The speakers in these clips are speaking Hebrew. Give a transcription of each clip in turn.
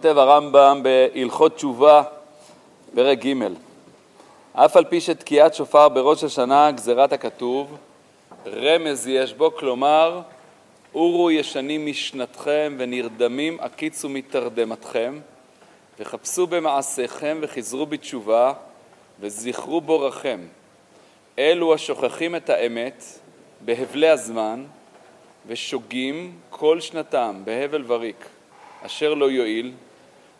כותב הרמב"ם בהלכות תשובה, פרק ג' אף על פי שתקיעת שופר בראש השנה גזירת הכתוב, רמז יש בו, כלומר, אורו ישנים משנתכם ונרדמים עקיצו מתרדמתכם, וחפשו במעשיכם וחזרו בתשובה, וזכרו בורכם. אלו השוכחים את האמת בהבלי הזמן, ושוגים כל שנתם בהבל וריק, אשר לא יועיל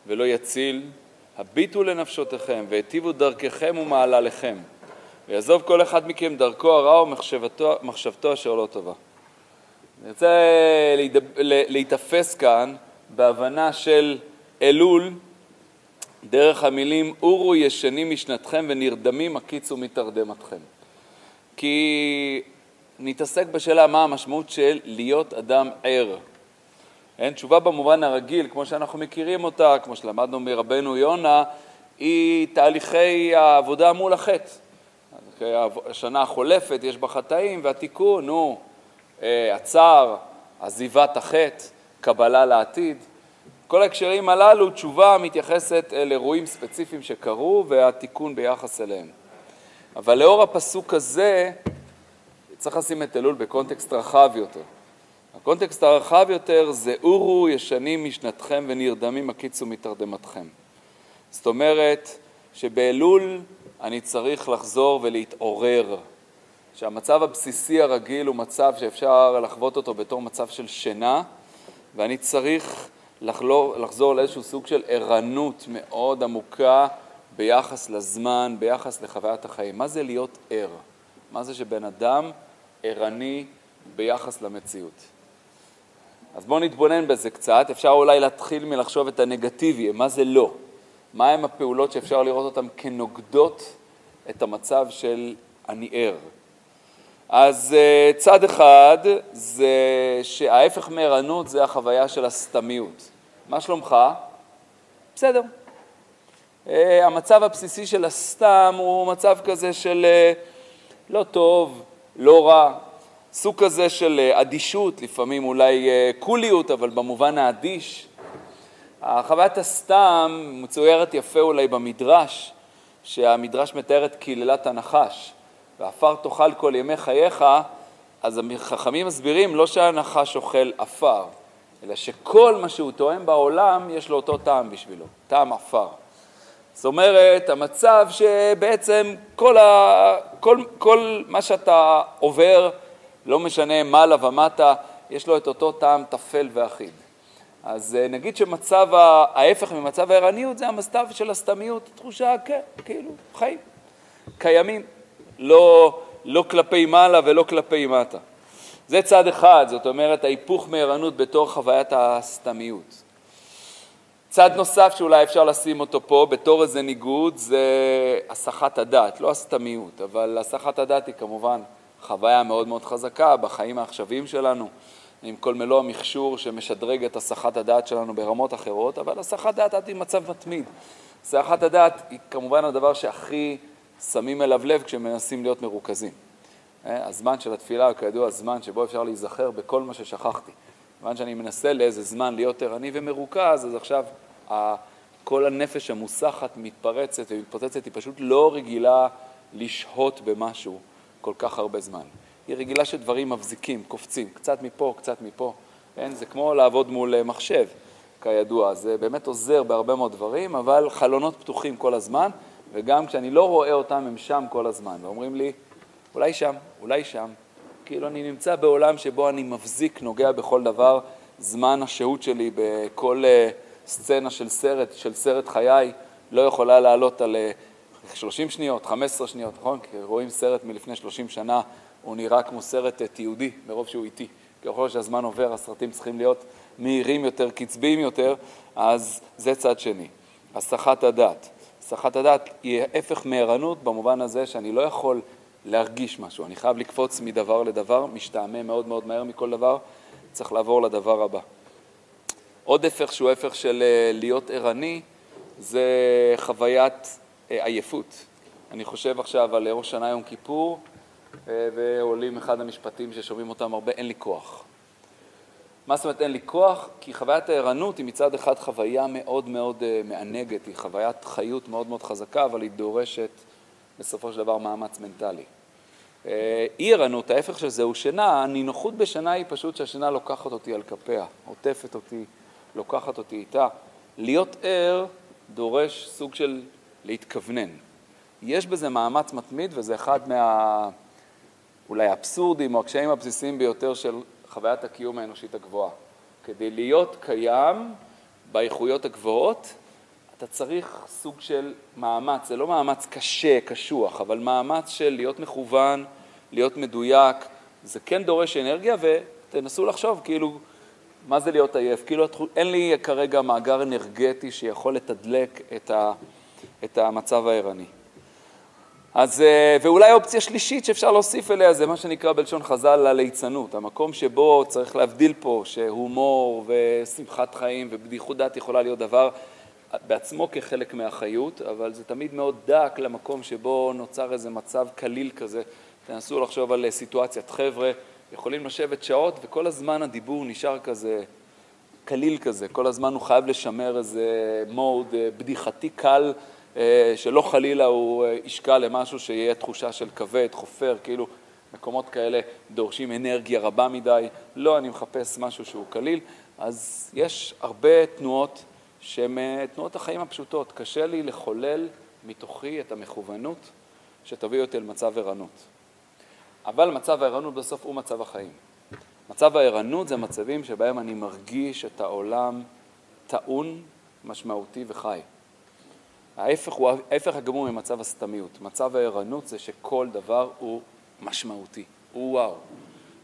ולא יציל, הביטו לנפשותיכם והיטיבו דרככם ומעלליכם, ויעזוב כל אחד מכם דרכו הרע ומחשבתו אשר לא טובה. אני רוצה להיתפס כאן בהבנה של אלול דרך המילים אורו ישנים משנתכם ונרדמים הקיצו מתרדמתכם. כי נתעסק בשאלה מה המשמעות של להיות אדם ער. אין תשובה במובן הרגיל, כמו שאנחנו מכירים אותה, כמו שלמדנו מרבנו יונה, היא תהליכי העבודה מול החטא. השנה החולפת יש בה חטאים, והתיקון הוא אה, הצער, עזיבת החטא, קבלה לעתיד. כל ההקשרים הללו, תשובה מתייחסת אל אירועים ספציפיים שקרו והתיקון ביחס אליהם. אבל לאור הפסוק הזה, צריך לשים את אלול בקונטקסט רחב יותר. הקונטקסט הרחב יותר זה אורו ישנים משנתכם ונרדמים הקיצו מתרדמתכם. זאת אומרת שבאלול אני צריך לחזור ולהתעורר, שהמצב הבסיסי הרגיל הוא מצב שאפשר לחוות אותו בתור מצב של שינה, ואני צריך לחלור, לחזור לאיזשהו סוג של ערנות מאוד עמוקה ביחס לזמן, ביחס לחוויית החיים. מה זה להיות ער? מה זה שבן אדם ערני ביחס למציאות? אז בואו נתבונן בזה קצת. אפשר אולי להתחיל מלחשוב את הנגטיבי, מה זה לא? מהם הפעולות שאפשר לראות אותן כנוגדות את המצב של אני ער? אז אה, צד אחד זה שההפך מערנות זה החוויה של הסתמיות. מה שלומך? בסדר. אה, המצב הבסיסי של הסתם הוא מצב כזה של אה, לא טוב, לא רע, סוג כזה של אדישות, לפעמים אולי קוליות, אבל במובן האדיש. חוויית הסתם מצוירת יפה אולי במדרש, שהמדרש מתאר את קללת הנחש. ועפר תאכל כל ימי חייך, אז החכמים מסבירים לא שהנחש אוכל עפר, אלא שכל מה שהוא טועם בעולם, יש לו אותו טעם בשבילו, טעם עפר. זאת אומרת, המצב שבעצם כל, ה... כל, כל מה שאתה עובר, לא משנה מעלה ומטה, יש לו את אותו טעם טפל ואחיד. אז אה, נגיד שמצב, ההפך ממצב הערניות זה המצב של הסתמיות, תחושה, כן, כאילו, חיים, קיימים. לא, לא כלפי מעלה ולא כלפי מטה. זה צד אחד, זאת אומרת ההיפוך מערנות בתור חוויית הסתמיות. צד נוסף שאולי אפשר לשים אותו פה בתור איזה ניגוד זה הסחת הדעת, לא הסתמיות, אבל הסחת הדעת היא כמובן חוויה מאוד מאוד חזקה בחיים העכשוויים שלנו, עם כל מלוא המכשור שמשדרג את הסחת הדעת שלנו ברמות אחרות, אבל הסחת דעת היא מצב מתמיד. הסחת הדעת היא כמובן הדבר שהכי שמים אליו לב כשמנסים להיות מרוכזים. אה, הזמן של התפילה הוא כידוע הזמן שבו אפשר להיזכר בכל מה ששכחתי. כיוון שאני מנסה לאיזה זמן להיות ערני ומרוכז, אז עכשיו כל הנפש המוסחת מתפרצת ומתפוצצת, היא פשוט לא רגילה לשהות במשהו כל כך הרבה זמן. היא רגילה שדברים מבזיקים, קופצים, קצת מפה, קצת מפה. כן? זה כמו לעבוד מול אה, מחשב, כידוע. זה באמת עוזר בהרבה מאוד דברים, אבל חלונות פתוחים כל הזמן, וגם כשאני לא רואה אותם, הם שם כל הזמן, ואומרים לי, אולי שם, אולי שם. כאילו אני נמצא בעולם שבו אני מבזיק, נוגע בכל דבר, זמן השהות שלי בכל uh, סצנה של סרט, של סרט חיי, לא יכולה לעלות על uh, 30 שניות, 15 שניות, נכון? כי רואים סרט מלפני 30 שנה, הוא נראה כמו סרט uh, תיעודי, מרוב שהוא איטי. ככל שהזמן עובר, הסרטים צריכים להיות מהירים יותר, קצביים יותר, אז זה צד שני, הסחת הדעת. הסחת הדעת היא ההפך מערנות במובן הזה שאני לא יכול להרגיש משהו, אני חייב לקפוץ מדבר לדבר, משתעמם מאוד מאוד מהר מכל דבר, צריך לעבור לדבר הבא. עוד הפך שהוא הפך של אה, להיות ערני, זה חוויית אה, עייפות. אני חושב עכשיו על ראש שנה יום כיפור, אה, ועולים אחד המשפטים ששומעים אותם הרבה, אין לי כוח. מה זאת אומרת אין לי כוח? כי חוויית הערנות היא מצד אחד חוויה מאוד מאוד אה, מענגת, היא חוויית חיות מאוד מאוד חזקה, אבל היא דורשת בסופו של דבר מאמץ מנטלי. אה, אי ערנות, ההפך של זה הוא שינה, הנינוחות בשינה היא פשוט שהשינה לוקחת אותי על כפיה, עוטפת אותי, לוקחת אותי איתה. להיות ער דורש סוג של להתכוונן. יש בזה מאמץ מתמיד וזה אחד מה... אולי האבסורדים או הקשיים הבסיסיים ביותר של חוויית הקיום האנושית הגבוהה. כדי להיות קיים באיכויות הגבוהות, אתה צריך סוג של מאמץ, זה לא מאמץ קשה, קשוח, אבל מאמץ של להיות מכוון, להיות מדויק, זה כן דורש אנרגיה, ותנסו לחשוב כאילו, מה זה להיות עייף? כאילו אין לי כרגע מאגר אנרגטי שיכול לתדלק את, ה, את המצב הערני. אז, אה, ואולי אופציה שלישית שאפשר להוסיף אליה זה מה שנקרא בלשון חז"ל הליצנות, המקום שבו צריך להבדיל פה שהומור ושמחת חיים ובדיחות דעת יכולה להיות דבר בעצמו כחלק מהחיות, אבל זה תמיד מאוד דק למקום שבו נוצר איזה מצב קליל כזה. תנסו לחשוב על סיטואציית חבר'ה, יכולים לשבת שעות וכל הזמן הדיבור נשאר כזה קליל כזה, כל הזמן הוא חייב לשמר איזה מוד אה, בדיחתי קל אה, שלא חלילה הוא אה, ישקע למשהו שיהיה תחושה של כבד, חופר, כאילו מקומות כאלה דורשים אנרגיה רבה מדי, לא, אני מחפש משהו שהוא קליל, אז יש הרבה תנועות שהן אה, תנועות החיים הפשוטות. קשה לי לחולל מתוכי את המכוונות שתביא אותי למצב ערנות. אבל מצב הערנות בסוף הוא מצב החיים. מצב הערנות זה מצבים שבהם אני מרגיש את העולם טעון, משמעותי וחי. ההפך הוא ההפך הגמור ממצב הסתמיות. מצב הערנות זה שכל דבר הוא משמעותי, הוא וואו.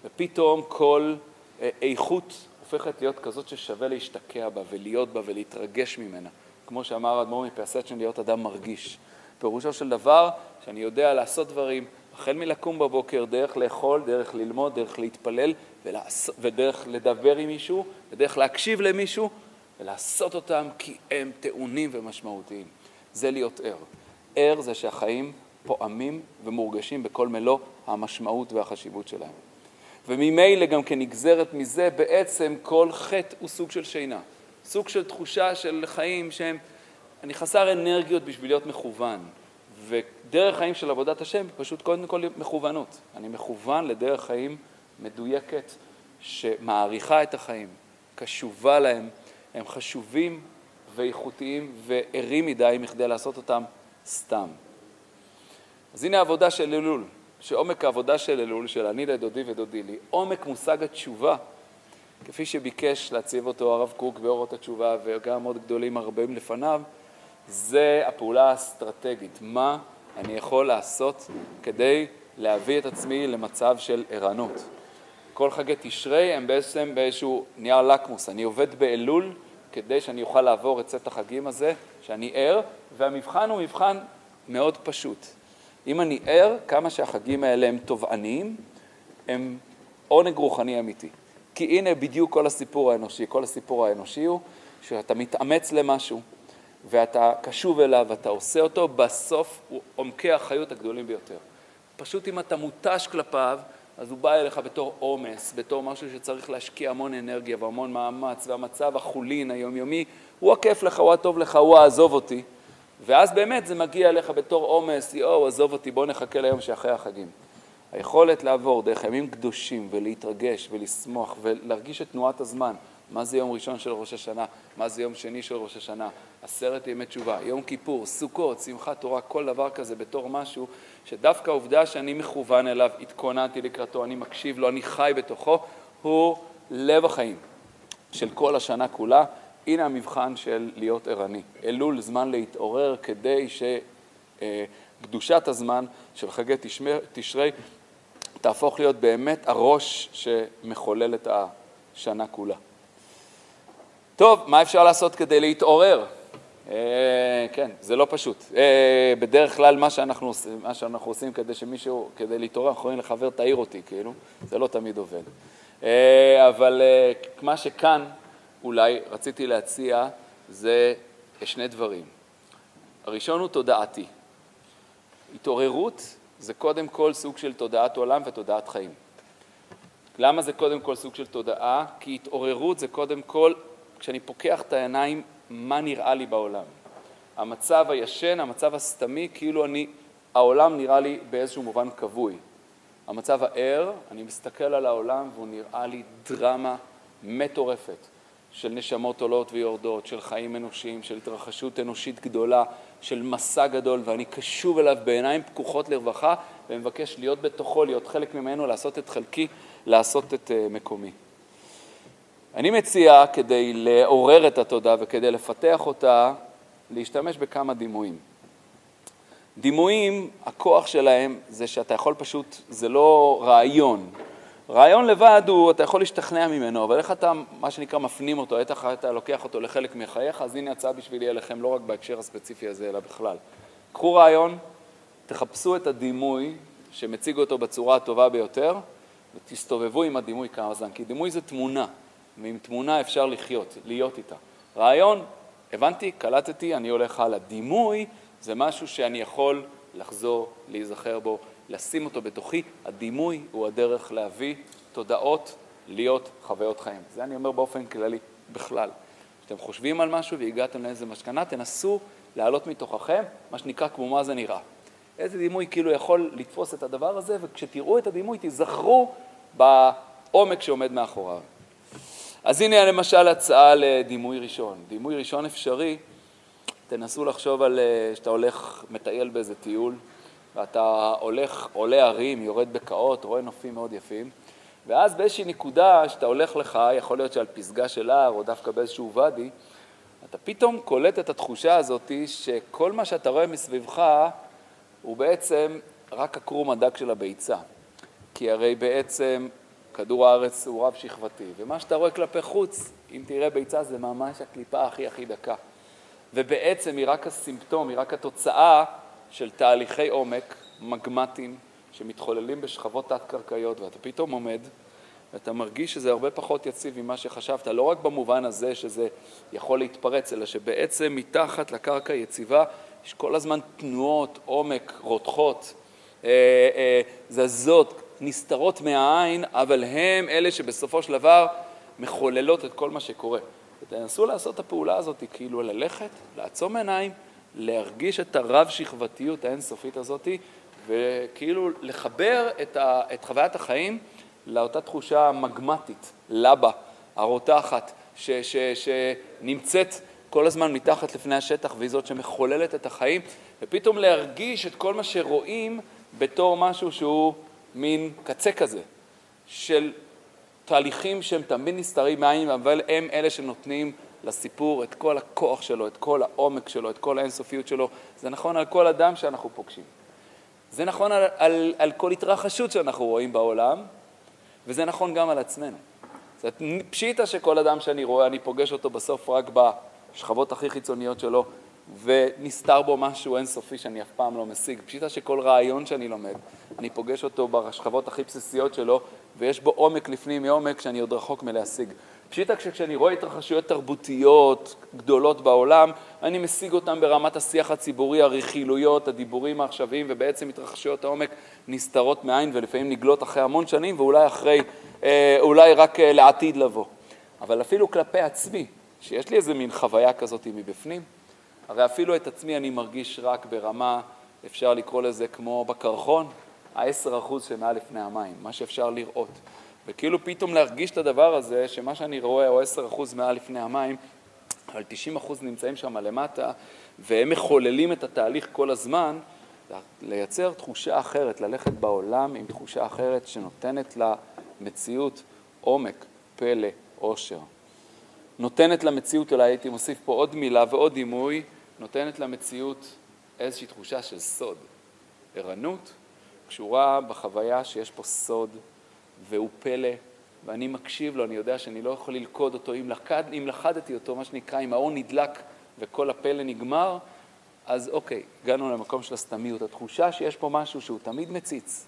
ופתאום כל אה, איכות הופכת להיות כזאת ששווה להשתקע בה ולהיות בה ולהתרגש ממנה. כמו שאמר האדמו"ר מפייסצ'ן, להיות אדם מרגיש. פירושו של דבר שאני יודע לעשות דברים, החל מלקום בבוקר, דרך לאכול, דרך ללמוד, דרך להתפלל, ולעש... ודרך לדבר עם מישהו, ודרך להקשיב למישהו, ולעשות אותם כי הם טעונים ומשמעותיים. זה להיות ער. ער זה שהחיים פועמים ומורגשים בכל מלוא המשמעות והחשיבות שלהם. וממילא גם כנגזרת מזה בעצם כל חטא הוא סוג של שינה. סוג של תחושה של חיים שהם, אני חסר אנרגיות בשביל להיות מכוון. ודרך חיים של עבודת השם פשוט קודם כל מכוונות. אני מכוון לדרך חיים מדויקת שמעריכה את החיים, קשובה להם, הם חשובים ואיכותיים וערים מדי מכדי לעשות אותם סתם. אז הנה העבודה של אלול, שעומק העבודה של אלול, של אני לדודי ודודי לי, עומק מושג התשובה, כפי שביקש להציב אותו הרב קוק באורות התשובה וגם עוד גדולים הרבים לפניו, זה הפעולה האסטרטגית. מה אני יכול לעשות כדי להביא את עצמי למצב של ערנות. כל חגי תשרי הם בעצם באיזשהו נייר לקמוס. אני עובד באלול כדי שאני אוכל לעבור את סט החגים הזה, שאני ער, והמבחן הוא מבחן מאוד פשוט. אם אני ער, כמה שהחגים האלה הם תובעניים, הם עונג רוחני אמיתי. כי הנה בדיוק כל הסיפור האנושי. כל הסיפור האנושי הוא שאתה מתאמץ למשהו, ואתה קשוב אליו, ואתה עושה אותו, בסוף הוא עומקי החיות הגדולים ביותר. פשוט אם אתה מותש כלפיו, אז הוא בא אליך בתור עומס, בתור משהו שצריך להשקיע המון אנרגיה והמון מאמץ, והמצב החולין היומיומי, הוא הכיף לך, הוא הטוב לך, הוא העזוב אותי. ואז באמת זה מגיע אליך בתור עומס, יואו, עזוב אותי, בוא נחכה ליום שאחרי החגים. היכולת לעבור דרך ימים קדושים ולהתרגש ולשמוח ולהרגיש את תנועת הזמן, מה זה יום ראשון של ראש השנה, מה זה יום שני של ראש השנה, עשרת ימי תשובה, יום כיפור, סוכות, שמחת תורה, כל דבר כזה בתור משהו שדווקא העובדה שאני מכוון אליו, התכוננתי לקראתו, אני מקשיב לו, אני חי בתוכו, הוא לב החיים של כל השנה כולה. הנה המבחן של להיות ערני. אלול זמן להתעורר כדי שקדושת הזמן של חגי תשרי תהפוך להיות באמת הראש שמחולל את השנה כולה. טוב, מה אפשר לעשות כדי להתעורר? אה, כן, זה לא פשוט. אה, בדרך כלל מה שאנחנו, מה שאנחנו עושים כדי שמישהו, כדי להתעורר, אנחנו יכולים לחבר תעיר אותי, כאילו, זה לא תמיד עובד. אה, אבל מה שכאן אולי רציתי להציע זה שני דברים. הראשון הוא תודעתי. התעוררות זה קודם כל סוג של תודעת עולם ותודעת חיים. למה זה קודם כל סוג של תודעה? כי התעוררות זה קודם כל, כשאני פוקח את העיניים, מה נראה לי בעולם. המצב הישן, המצב הסתמי, כאילו אני, העולם נראה לי באיזשהו מובן כבוי. המצב הער, אני מסתכל על העולם והוא נראה לי דרמה מטורפת של נשמות עולות ויורדות, של חיים אנושיים, של התרחשות אנושית גדולה, של מסע גדול, ואני קשוב אליו בעיניים פקוחות לרווחה ומבקש להיות בתוכו, להיות חלק ממנו, לעשות את חלקי, לעשות את uh, מקומי. אני מציע, כדי לעורר את התודעה וכדי לפתח אותה, להשתמש בכמה דימויים. דימויים, הכוח שלהם זה שאתה יכול פשוט, זה לא רעיון. רעיון לבד הוא, אתה יכול להשתכנע ממנו, אבל איך אתה, מה שנקרא, מפנים אותו, איך אתה לוקח אותו לחלק מחייך, אז הנה הצעה בשבילי אליכם, לא רק בהקשר הספציפי הזה, אלא בכלל. קחו רעיון, תחפשו את הדימוי שמציג אותו בצורה הטובה ביותר, ותסתובבו עם הדימוי כמה זמן, כי דימוי זה תמונה, ועם תמונה אפשר לחיות, להיות איתה. רעיון, הבנתי, קלטתי, אני הולך הלאה. דימוי זה משהו שאני יכול לחזור, להיזכר בו, לשים אותו בתוכי. הדימוי הוא הדרך להביא תודעות, להיות חוויות חיים. זה אני אומר באופן כללי, בכלל. כשאתם חושבים על משהו והגעתם לאיזה משכנה, תנסו להעלות מתוככם, מה שנקרא כמו מה זה נראה. איזה דימוי כאילו יכול לתפוס את הדבר הזה, וכשתראו את הדימוי תיזכרו בעומק שעומד מאחוריו. אז הנה למשל הצעה לדימוי ראשון. דימוי ראשון אפשרי, תנסו לחשוב על אה, שאתה הולך, מטייל באיזה טיול, ואתה הולך, עולה הרים, יורד בקעות, רואה נופים מאוד יפים, ואז באיזושהי נקודה שאתה הולך לך, יכול להיות שעל פסגה של הר או דווקא באיזשהו ואדי, אתה פתאום קולט את התחושה הזאת שכל מה שאתה רואה מסביבך הוא בעצם רק הקרום הדק של הביצה. כי הרי בעצם כדור הארץ הוא רב-שכבתי, ומה שאתה רואה כלפי חוץ, אם תראה ביצה, זה ממש הקליפה הכי הכי דקה. ובעצם היא רק הסימפטום, היא רק התוצאה של תהליכי עומק מגמטיים שמתחוללים בשכבות תת-קרקעיות, ואתה פתאום עומד ואתה מרגיש שזה הרבה פחות יציב ממה שחשבת, לא רק במובן הזה שזה יכול להתפרץ, אלא שבעצם מתחת לקרקע יציבה יש כל הזמן תנועות, עומק, רותחות, אה, אה, זזות, נסתרות מהעין, אבל הם אלה שבסופו של דבר מחוללות את כל מה שקורה. ותנסו לעשות את הפעולה הזאת, כאילו ללכת, לעצום עיניים, להרגיש את הרב-שכבתיות האינסופית הזאת, וכאילו לחבר את, ה, את חוויית החיים לאותה תחושה מגמטית, לבה, הרותחת, ש, ש, שנמצאת כל הזמן מתחת לפני השטח, והיא זאת שמחוללת את החיים, ופתאום להרגיש את כל מה שרואים בתור משהו שהוא מין קצה כזה, של תהליכים שהם תמיד נסתרים מעין, אבל הם אלה שנותנים לסיפור את כל הכוח שלו, את כל העומק שלו, את כל האינסופיות שלו. זה נכון על כל אדם שאנחנו פוגשים. זה נכון על, על, על כל התרחשות שאנחנו רואים בעולם, וזה נכון גם על עצמנו. זאת פשיטה שכל אדם שאני רואה, אני פוגש אותו בסוף רק בשכבות הכי חיצוניות שלו, ונסתר בו משהו אינסופי שאני אף פעם לא משיג. פשיטה שכל רעיון שאני לומד, אני פוגש אותו בשכבות הכי בסיסיות שלו, ויש בו עומק לפנים מעומק שאני עוד רחוק מלהשיג. פשיטה כשאני רואה התרחשויות תרבותיות גדולות בעולם, אני משיג אותן ברמת השיח הציבורי, הרכילויות, הדיבורים העכשוויים, ובעצם התרחשויות העומק נסתרות מעין ולפעמים נגלות אחרי המון שנים, ואולי אחרי, אה, אולי רק אה, לעתיד לבוא. אבל אפילו כלפי עצמי, שיש לי איזה מין חוויה כזאת מבפנים, הרי אפילו את עצמי אני מרגיש רק ברמה, אפשר לקרוא לזה כמו בקרחון, ה-10% שמעל לפני המים, מה שאפשר לראות. וכאילו פתאום להרגיש את הדבר הזה, שמה שאני רואה הוא 10% מעל לפני המים, אבל 90% נמצאים שם למטה, והם מחוללים את התהליך כל הזמן, לייצר תחושה אחרת, ללכת בעולם עם תחושה אחרת שנותנת למציאות עומק, פלא, עושר. נותנת למציאות, אולי הייתי מוסיף פה עוד מילה ועוד דימוי, נותנת למציאות איזושהי תחושה של סוד. ערנות קשורה בחוויה שיש פה סוד והוא פלא, ואני מקשיב לו, אני יודע שאני לא יכול ללכוד אותו. אם, לכד, אם לכדתי אותו, מה שנקרא, אם האור נדלק וכל הפלא נגמר, אז אוקיי, הגענו למקום של הסתמיות. התחושה שיש פה משהו שהוא תמיד מציץ,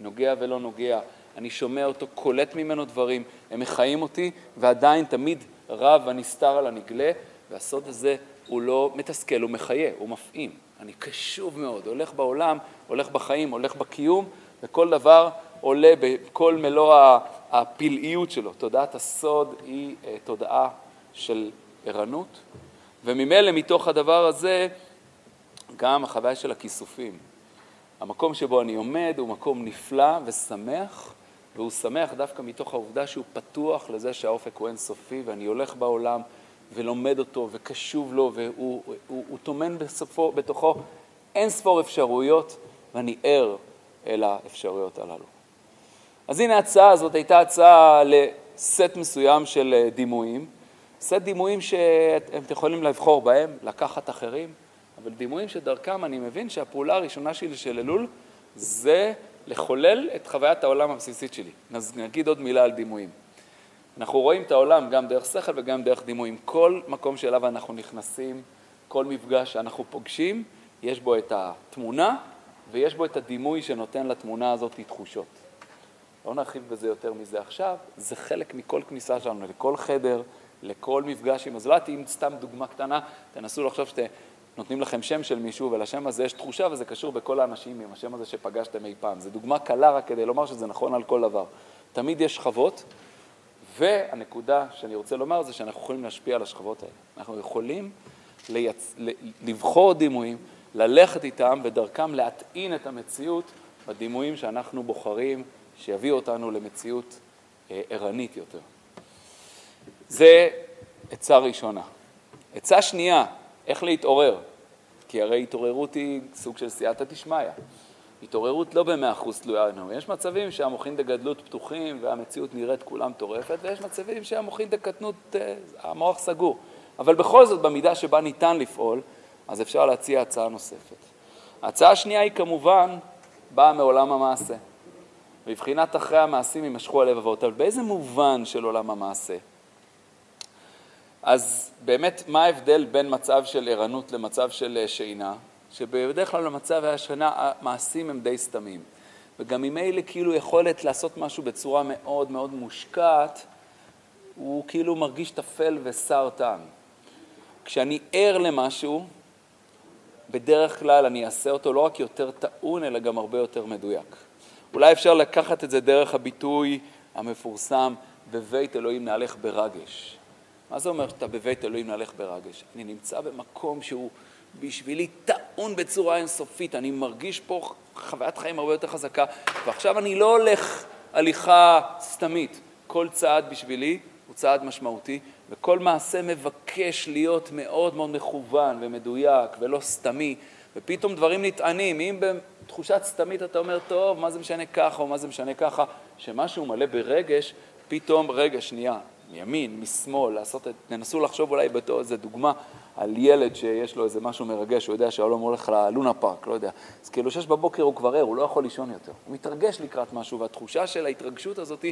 נוגע ולא נוגע, אני שומע אותו, קולט ממנו דברים, הם מחיים אותי, ועדיין תמיד רב הנסתר על הנגלה, והסוד הזה הוא לא מתסכל, הוא מחיה, הוא מפעים. אני קשוב מאוד, הולך בעולם, הולך בחיים, הולך בקיום, וכל דבר עולה בכל מלוא הפלאיות שלו. תודעת הסוד היא אה, תודעה של ערנות, וממילא מתוך הדבר הזה גם החוויה של הכיסופים. המקום שבו אני עומד הוא מקום נפלא ושמח, והוא שמח דווקא מתוך העובדה שהוא פתוח לזה שהאופק הוא אינסופי, ואני הולך בעולם ולומד אותו וקשוב לו, והוא טומן בסופו, בתוכו אין ספור אפשרויות, ואני ער אל האפשרויות הללו. אז הנה ההצעה הזאת הייתה הצעה לסט מסוים של אה, דימויים, סט דימויים שאתם יכולים לבחור בהם, לקחת אחרים, אבל דימויים שדרכם אני מבין שהפעולה הראשונה שלי של אלול זה לחולל את חוויית העולם הבסיסית שלי. אז נגיד עוד מילה על דימויים. אנחנו רואים את העולם גם דרך שכל וגם דרך דימויים. כל מקום שאליו אנחנו נכנסים, כל מפגש שאנחנו פוגשים, יש בו את התמונה ויש בו את הדימוי שנותן לתמונה הזאת תחושות. לא נרחיב בזה יותר מזה עכשיו, זה חלק מכל כניסה שלנו לכל חדר, לכל מפגש עם הזולת. אם סתם דוגמה קטנה, תנסו לחשוב שאתם נותנים לכם שם של מישהו ולשם הזה יש תחושה וזה קשור בכל האנשים עם השם הזה שפגשתם אי פעם. זו דוגמה קלה רק כדי לומר שזה נכון על כל דבר. תמיד יש שכבות, והנקודה שאני רוצה לומר זה שאנחנו יכולים להשפיע על השכבות האלה. אנחנו יכולים ליצ... לבחור דימויים, ללכת איתם ודרכם להטעין את המציאות בדימויים שאנחנו בוחרים, שיביאו אותנו למציאות אה, ערנית יותר. זה עצה ראשונה. עצה שנייה, איך להתעורר, כי הרי התעוררות היא סוג של סייעתא דשמיא. התעוררות לא במאה אחוז תלויה לנו. יש מצבים שהמוחין דגדלות פתוחים והמציאות נראית כולה מטורפת, ויש מצבים שהמוחין דקטנות, אה, המוח סגור. אבל בכל זאת, במידה שבה ניתן לפעול, אז אפשר להציע הצעה נוספת. ההצעה השנייה היא כמובן באה מעולם המעשה. בבחינת אחרי המעשים יימשכו הלבבות, אבל באיזה מובן של עולם המעשה? אז באמת, מה ההבדל בין מצב של ערנות למצב של אה, שינה? שבדרך כלל במצב השינה המעשים הם די סתמים. וגם ממילא כאילו יכולת לעשות משהו בצורה מאוד מאוד מושקעת, הוא כאילו מרגיש טפל וסר טעם. כשאני ער למשהו, בדרך כלל אני אעשה אותו לא רק יותר טעון, אלא גם הרבה יותר מדויק. אולי אפשר לקחת את זה דרך הביטוי המפורסם, בבית אלוהים נהלך ברגש. מה זה אומר שאתה בבית אלוהים נהלך ברגש? אני נמצא במקום שהוא בשבילי טעון בצורה אינסופית, אני מרגיש פה חוויית חיים הרבה יותר חזקה, ועכשיו אני לא הולך הליכה סתמית. כל צעד בשבילי הוא צעד משמעותי, וכל מעשה מבקש להיות מאוד מאוד מכוון ומדויק ולא סתמי, ופתאום דברים נטענים. אם בתחושת סתמית אתה אומר, טוב, מה זה משנה ככה או מה זה משנה ככה, שמשהו מלא ברגש, פתאום, רגע, שנייה, מימין, משמאל, לעשות את, תנסו לחשוב אולי בתור איזה דוגמה על ילד שיש לו איזה משהו מרגש, הוא יודע שהעולם הולך ללונה פארק, לא יודע. אז כאילו שש בבוקר הוא כבר ער, הוא לא יכול לישון יותר. הוא מתרגש לקראת משהו, והתחושה של ההתרגשות הזאת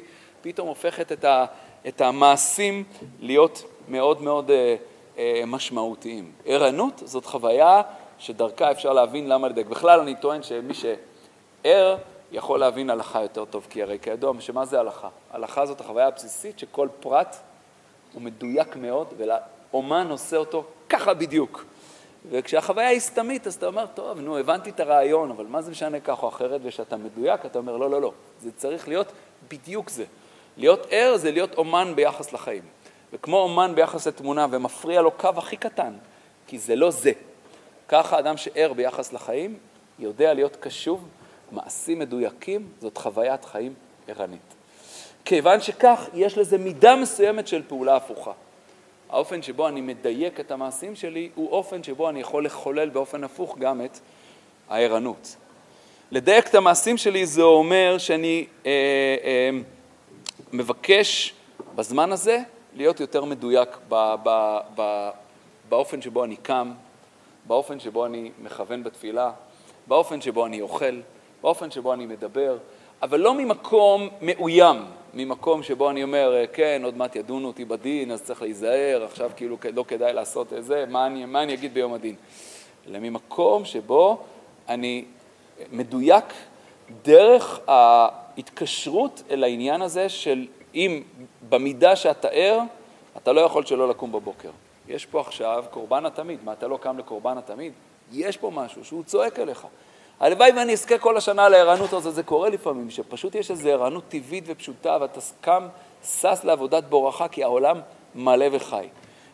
פתאום הופכת את, ה, את המעשים להיות מאוד מאוד אה, אה, משמעותיים. ערנות זאת חוויה שדרכה אפשר להבין למה לדק. בכלל אני טוען שמי שער יכול להבין הלכה יותר טוב, כי הרי כידוע, שמה זה הלכה? הלכה זאת החוויה הבסיסית שכל פרט הוא מדויק מאוד, ולאומן עושה אותו ככה בדיוק. וכשהחוויה היא סתמית, אז אתה אומר, טוב, נו, הבנתי את הרעיון, אבל מה זה משנה כך או אחרת, וכשאתה מדויק, אתה אומר, לא, לא, לא, זה צריך להיות בדיוק זה. להיות ער זה להיות אומן ביחס לחיים. וכמו אומן ביחס לתמונה, ומפריע לו קו הכי קטן, כי זה לא זה. ככה אדם שער ביחס לחיים, יודע להיות קשוב, מעשים מדויקים, זאת חוויית חיים ערנית. כיוון שכך, יש לזה מידה מסוימת של פעולה הפוכה. האופן שבו אני מדייק את המעשים שלי הוא אופן שבו אני יכול לחולל באופן הפוך גם את הערנות. לדייק את המעשים שלי זה אומר שאני אה, אה, מבקש בזמן הזה להיות יותר מדויק ב, ב, ב, באופן שבו אני קם, באופן שבו אני מכוון בתפילה, באופן שבו אני אוכל, באופן שבו אני מדבר, אבל לא ממקום מאוים, ממקום שבו אני אומר, כן, עוד מעט ידונו אותי בדין, אז צריך להיזהר, עכשיו כאילו לא כדאי לעשות את זה, מה אני, מה אני אגיד ביום הדין? אלא ממקום שבו אני מדויק דרך ההתקשרות אל העניין הזה של אם במידה שאתה ער, אתה לא יכול שלא לקום בבוקר. יש פה עכשיו קורבן התמיד, מה, אתה לא קם לקורבן התמיד? יש פה משהו שהוא צועק אליך. הלוואי ואני אזכה כל השנה לערנות הזאת, זה קורה לפעמים, שפשוט יש איזו ערנות טבעית ופשוטה, ואתה קם, שש לעבודת בורחה, כי העולם מלא וחי.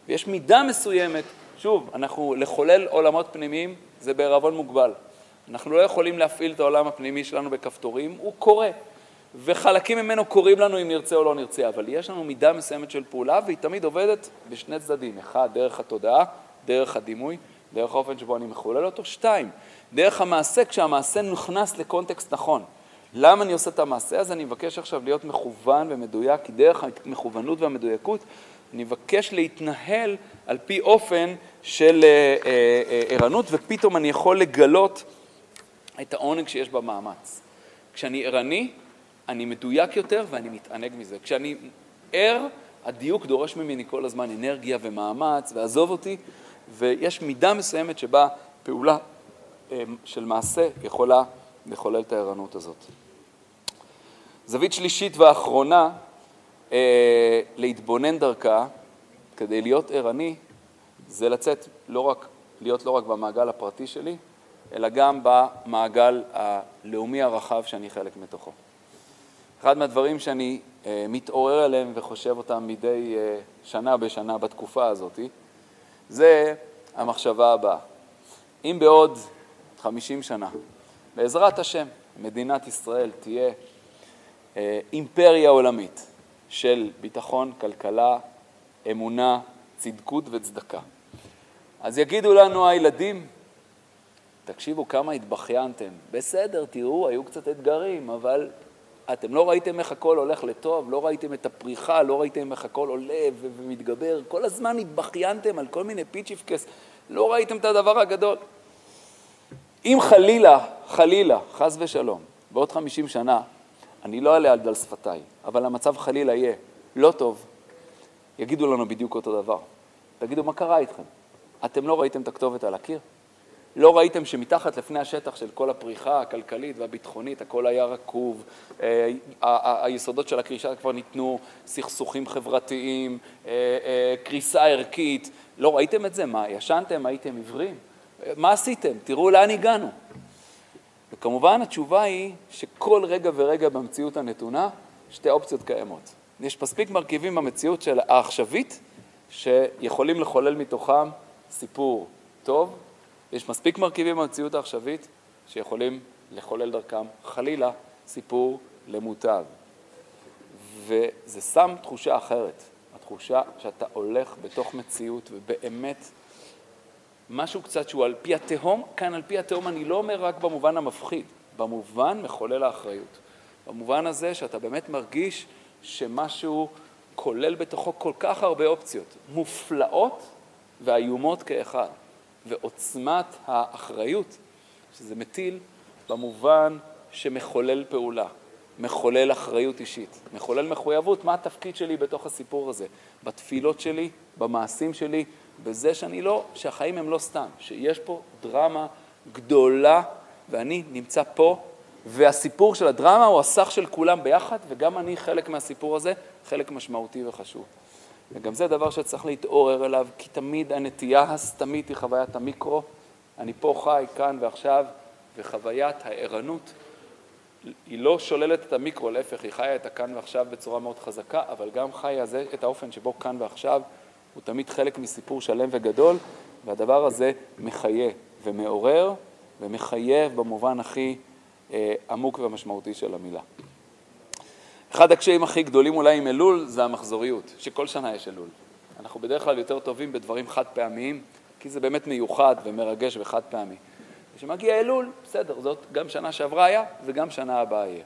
ויש מידה מסוימת, שוב, אנחנו, לחולל עולמות פנימיים זה בערבון מוגבל. אנחנו לא יכולים להפעיל את העולם הפנימי שלנו בכפתורים, הוא קורה. וחלקים ממנו קורים לנו אם נרצה או לא נרצה, אבל יש לנו מידה מסוימת של פעולה, והיא תמיד עובדת בשני צדדים. אחד, דרך התודעה, דרך הדימוי, דרך האופן שבו אני מחולל אותו. שתיים, דרך המעשה, כשהמעשה נכנס לקונטקסט נכון. למה אני עושה את המעשה הזה? אני מבקש עכשיו להיות מכוון ומדויק, כי דרך המכוונות והמדויקות אני מבקש להתנהל על פי אופן של אה, אה, אה, ערנות, ופתאום אני יכול לגלות את העונג שיש במאמץ. כשאני ערני, אני מדויק יותר ואני מתענג מזה. כשאני ער, הדיוק דורש ממני כל הזמן אנרגיה ומאמץ, ועזוב אותי, ויש מידה מסוימת שבה פעולה של מעשה יכולה לחולל את הערנות הזאת. זווית שלישית ואחרונה, אה, להתבונן דרכה, כדי להיות ערני, זה לצאת לא רק, להיות לא רק במעגל הפרטי שלי, אלא גם במעגל הלאומי הרחב שאני חלק מתוכו. אחד מהדברים שאני אה, מתעורר עליהם וחושב אותם מדי אה, שנה בשנה בתקופה הזאת, זה המחשבה הבאה. אם בעוד 50 שנה, בעזרת השם, מדינת ישראל תהיה אה, אימפריה עולמית של ביטחון, כלכלה, אמונה, צדקות וצדקה. אז יגידו לנו הילדים, תקשיבו כמה התבכיינתם. בסדר, תראו, היו קצת אתגרים, אבל אתם לא ראיתם איך הכל הולך לטוב, לא ראיתם את הפריחה, לא ראיתם איך הכל עולה ומתגבר. כל הזמן התבכיינתם על כל מיני פיצ'יפקס, לא ראיתם את הדבר הגדול. אם חלילה, חלילה, חס ושלום, בעוד 50 שנה, אני לא אעלה על דל שפתיי, אבל המצב חלילה יהיה לא טוב, יגידו לנו בדיוק אותו דבר. תגידו, מה קרה איתכם? אתם לא ראיתם את הכתובת על הקיר? לא ראיתם שמתחת לפני השטח של כל הפריחה הכלכלית והביטחונית, הכל היה רקוב, אה, היסודות של הקרישה כבר ניתנו, סכסוכים חברתיים, אה, אה, קריסה ערכית, לא ראיתם את זה? מה, ישנתם? הייתם עיוורים? מה עשיתם? תראו לאן הגענו. וכמובן התשובה היא שכל רגע ורגע במציאות הנתונה, שתי אופציות קיימות. יש מספיק מרכיבים במציאות של העכשווית שיכולים לחולל מתוכם סיפור טוב, יש מספיק מרכיבים במציאות העכשווית שיכולים לחולל דרכם, חלילה, סיפור למוטב. וזה שם תחושה אחרת, התחושה שאתה הולך בתוך מציאות ובאמת משהו קצת שהוא על פי התהום, כאן על פי התהום אני לא אומר רק במובן המפחיד, במובן מחולל האחריות. במובן הזה שאתה באמת מרגיש שמשהו כולל בתוכו כל כך הרבה אופציות, מופלאות ואיומות כאחד. ועוצמת האחריות שזה מטיל במובן שמחולל פעולה, מחולל אחריות אישית, מחולל מחויבות, מה התפקיד שלי בתוך הסיפור הזה, בתפילות שלי, במעשים שלי, בזה שאני לא, שהחיים הם לא סתם, שיש פה דרמה גדולה ואני נמצא פה, והסיפור של הדרמה הוא הסך של כולם ביחד, וגם אני חלק מהסיפור הזה, חלק משמעותי וחשוב. וגם זה דבר שצריך להתעורר אליו, כי תמיד הנטייה הסתמית היא חוויית המיקרו. אני פה חי, כאן ועכשיו, וחוויית הערנות היא לא שוללת את המיקרו, להפך, היא חיה את הכאן ועכשיו בצורה מאוד חזקה, אבל גם חיה זה, את האופן שבו כאן ועכשיו הוא תמיד חלק מסיפור שלם וגדול, והדבר הזה מחיה ומעורר ומחייב במובן הכי אה, עמוק ומשמעותי של המילה. אחד הקשיים הכי גדולים אולי עם אלול זה המחזוריות, שכל שנה יש אלול. אנחנו בדרך כלל יותר טובים בדברים חד פעמיים, כי זה באמת מיוחד ומרגש וחד פעמי. כשמגיע אלול, בסדר, זאת גם שנה שעברה היה וגם שנה הבאה יהיה.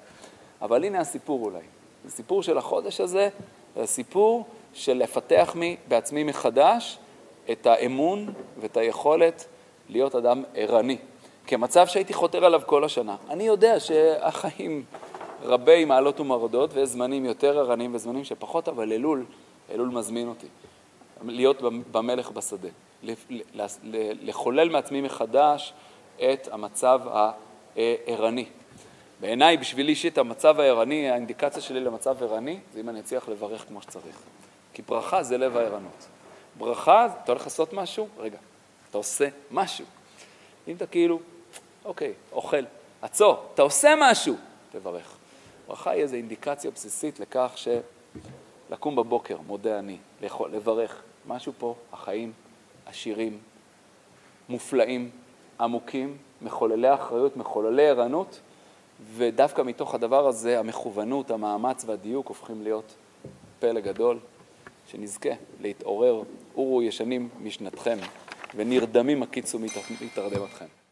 אבל הנה הסיפור אולי. הסיפור של החודש הזה, זה הסיפור של לפתח מי בעצמי מחדש את האמון ואת היכולת להיות אדם ערני, כמצב שהייתי חותר עליו כל השנה. אני יודע שהחיים רבי מעלות ומרדות, ויש זמנים יותר ערניים וזמנים שפחות, אבל אלול, אלול מזמין אותי. להיות במלך בשדה. לחולל מעצמי מחדש את המצב הערני. בעיניי, בשבילי אישית, המצב הערני, האינדיקציה שלי למצב ערני, זה אם אני אצליח לברך כמו שצריך. כי ברכה זה לב הערנות. ברכה, אתה הולך לעשות משהו? רגע, אתה עושה משהו. אם אתה כאילו, אוקיי, אוכל. עצור, אתה עושה משהו, תברך. ברכה היא איזו אינדיקציה בסיסית לכך שלקום בבוקר, מודה אני, לאכול, לברך. משהו פה, החיים עשירים, מופלאים, עמוקים, מחוללי אחריות, מחוללי ערנות, ודווקא מתוך הדבר הזה המכוונות, המאמץ והדיוק הופכים להיות פלא גדול, שנזכה להתעורר, אורו ישנים משנתכם, ונרדמים הקיצו מתרדמתכם.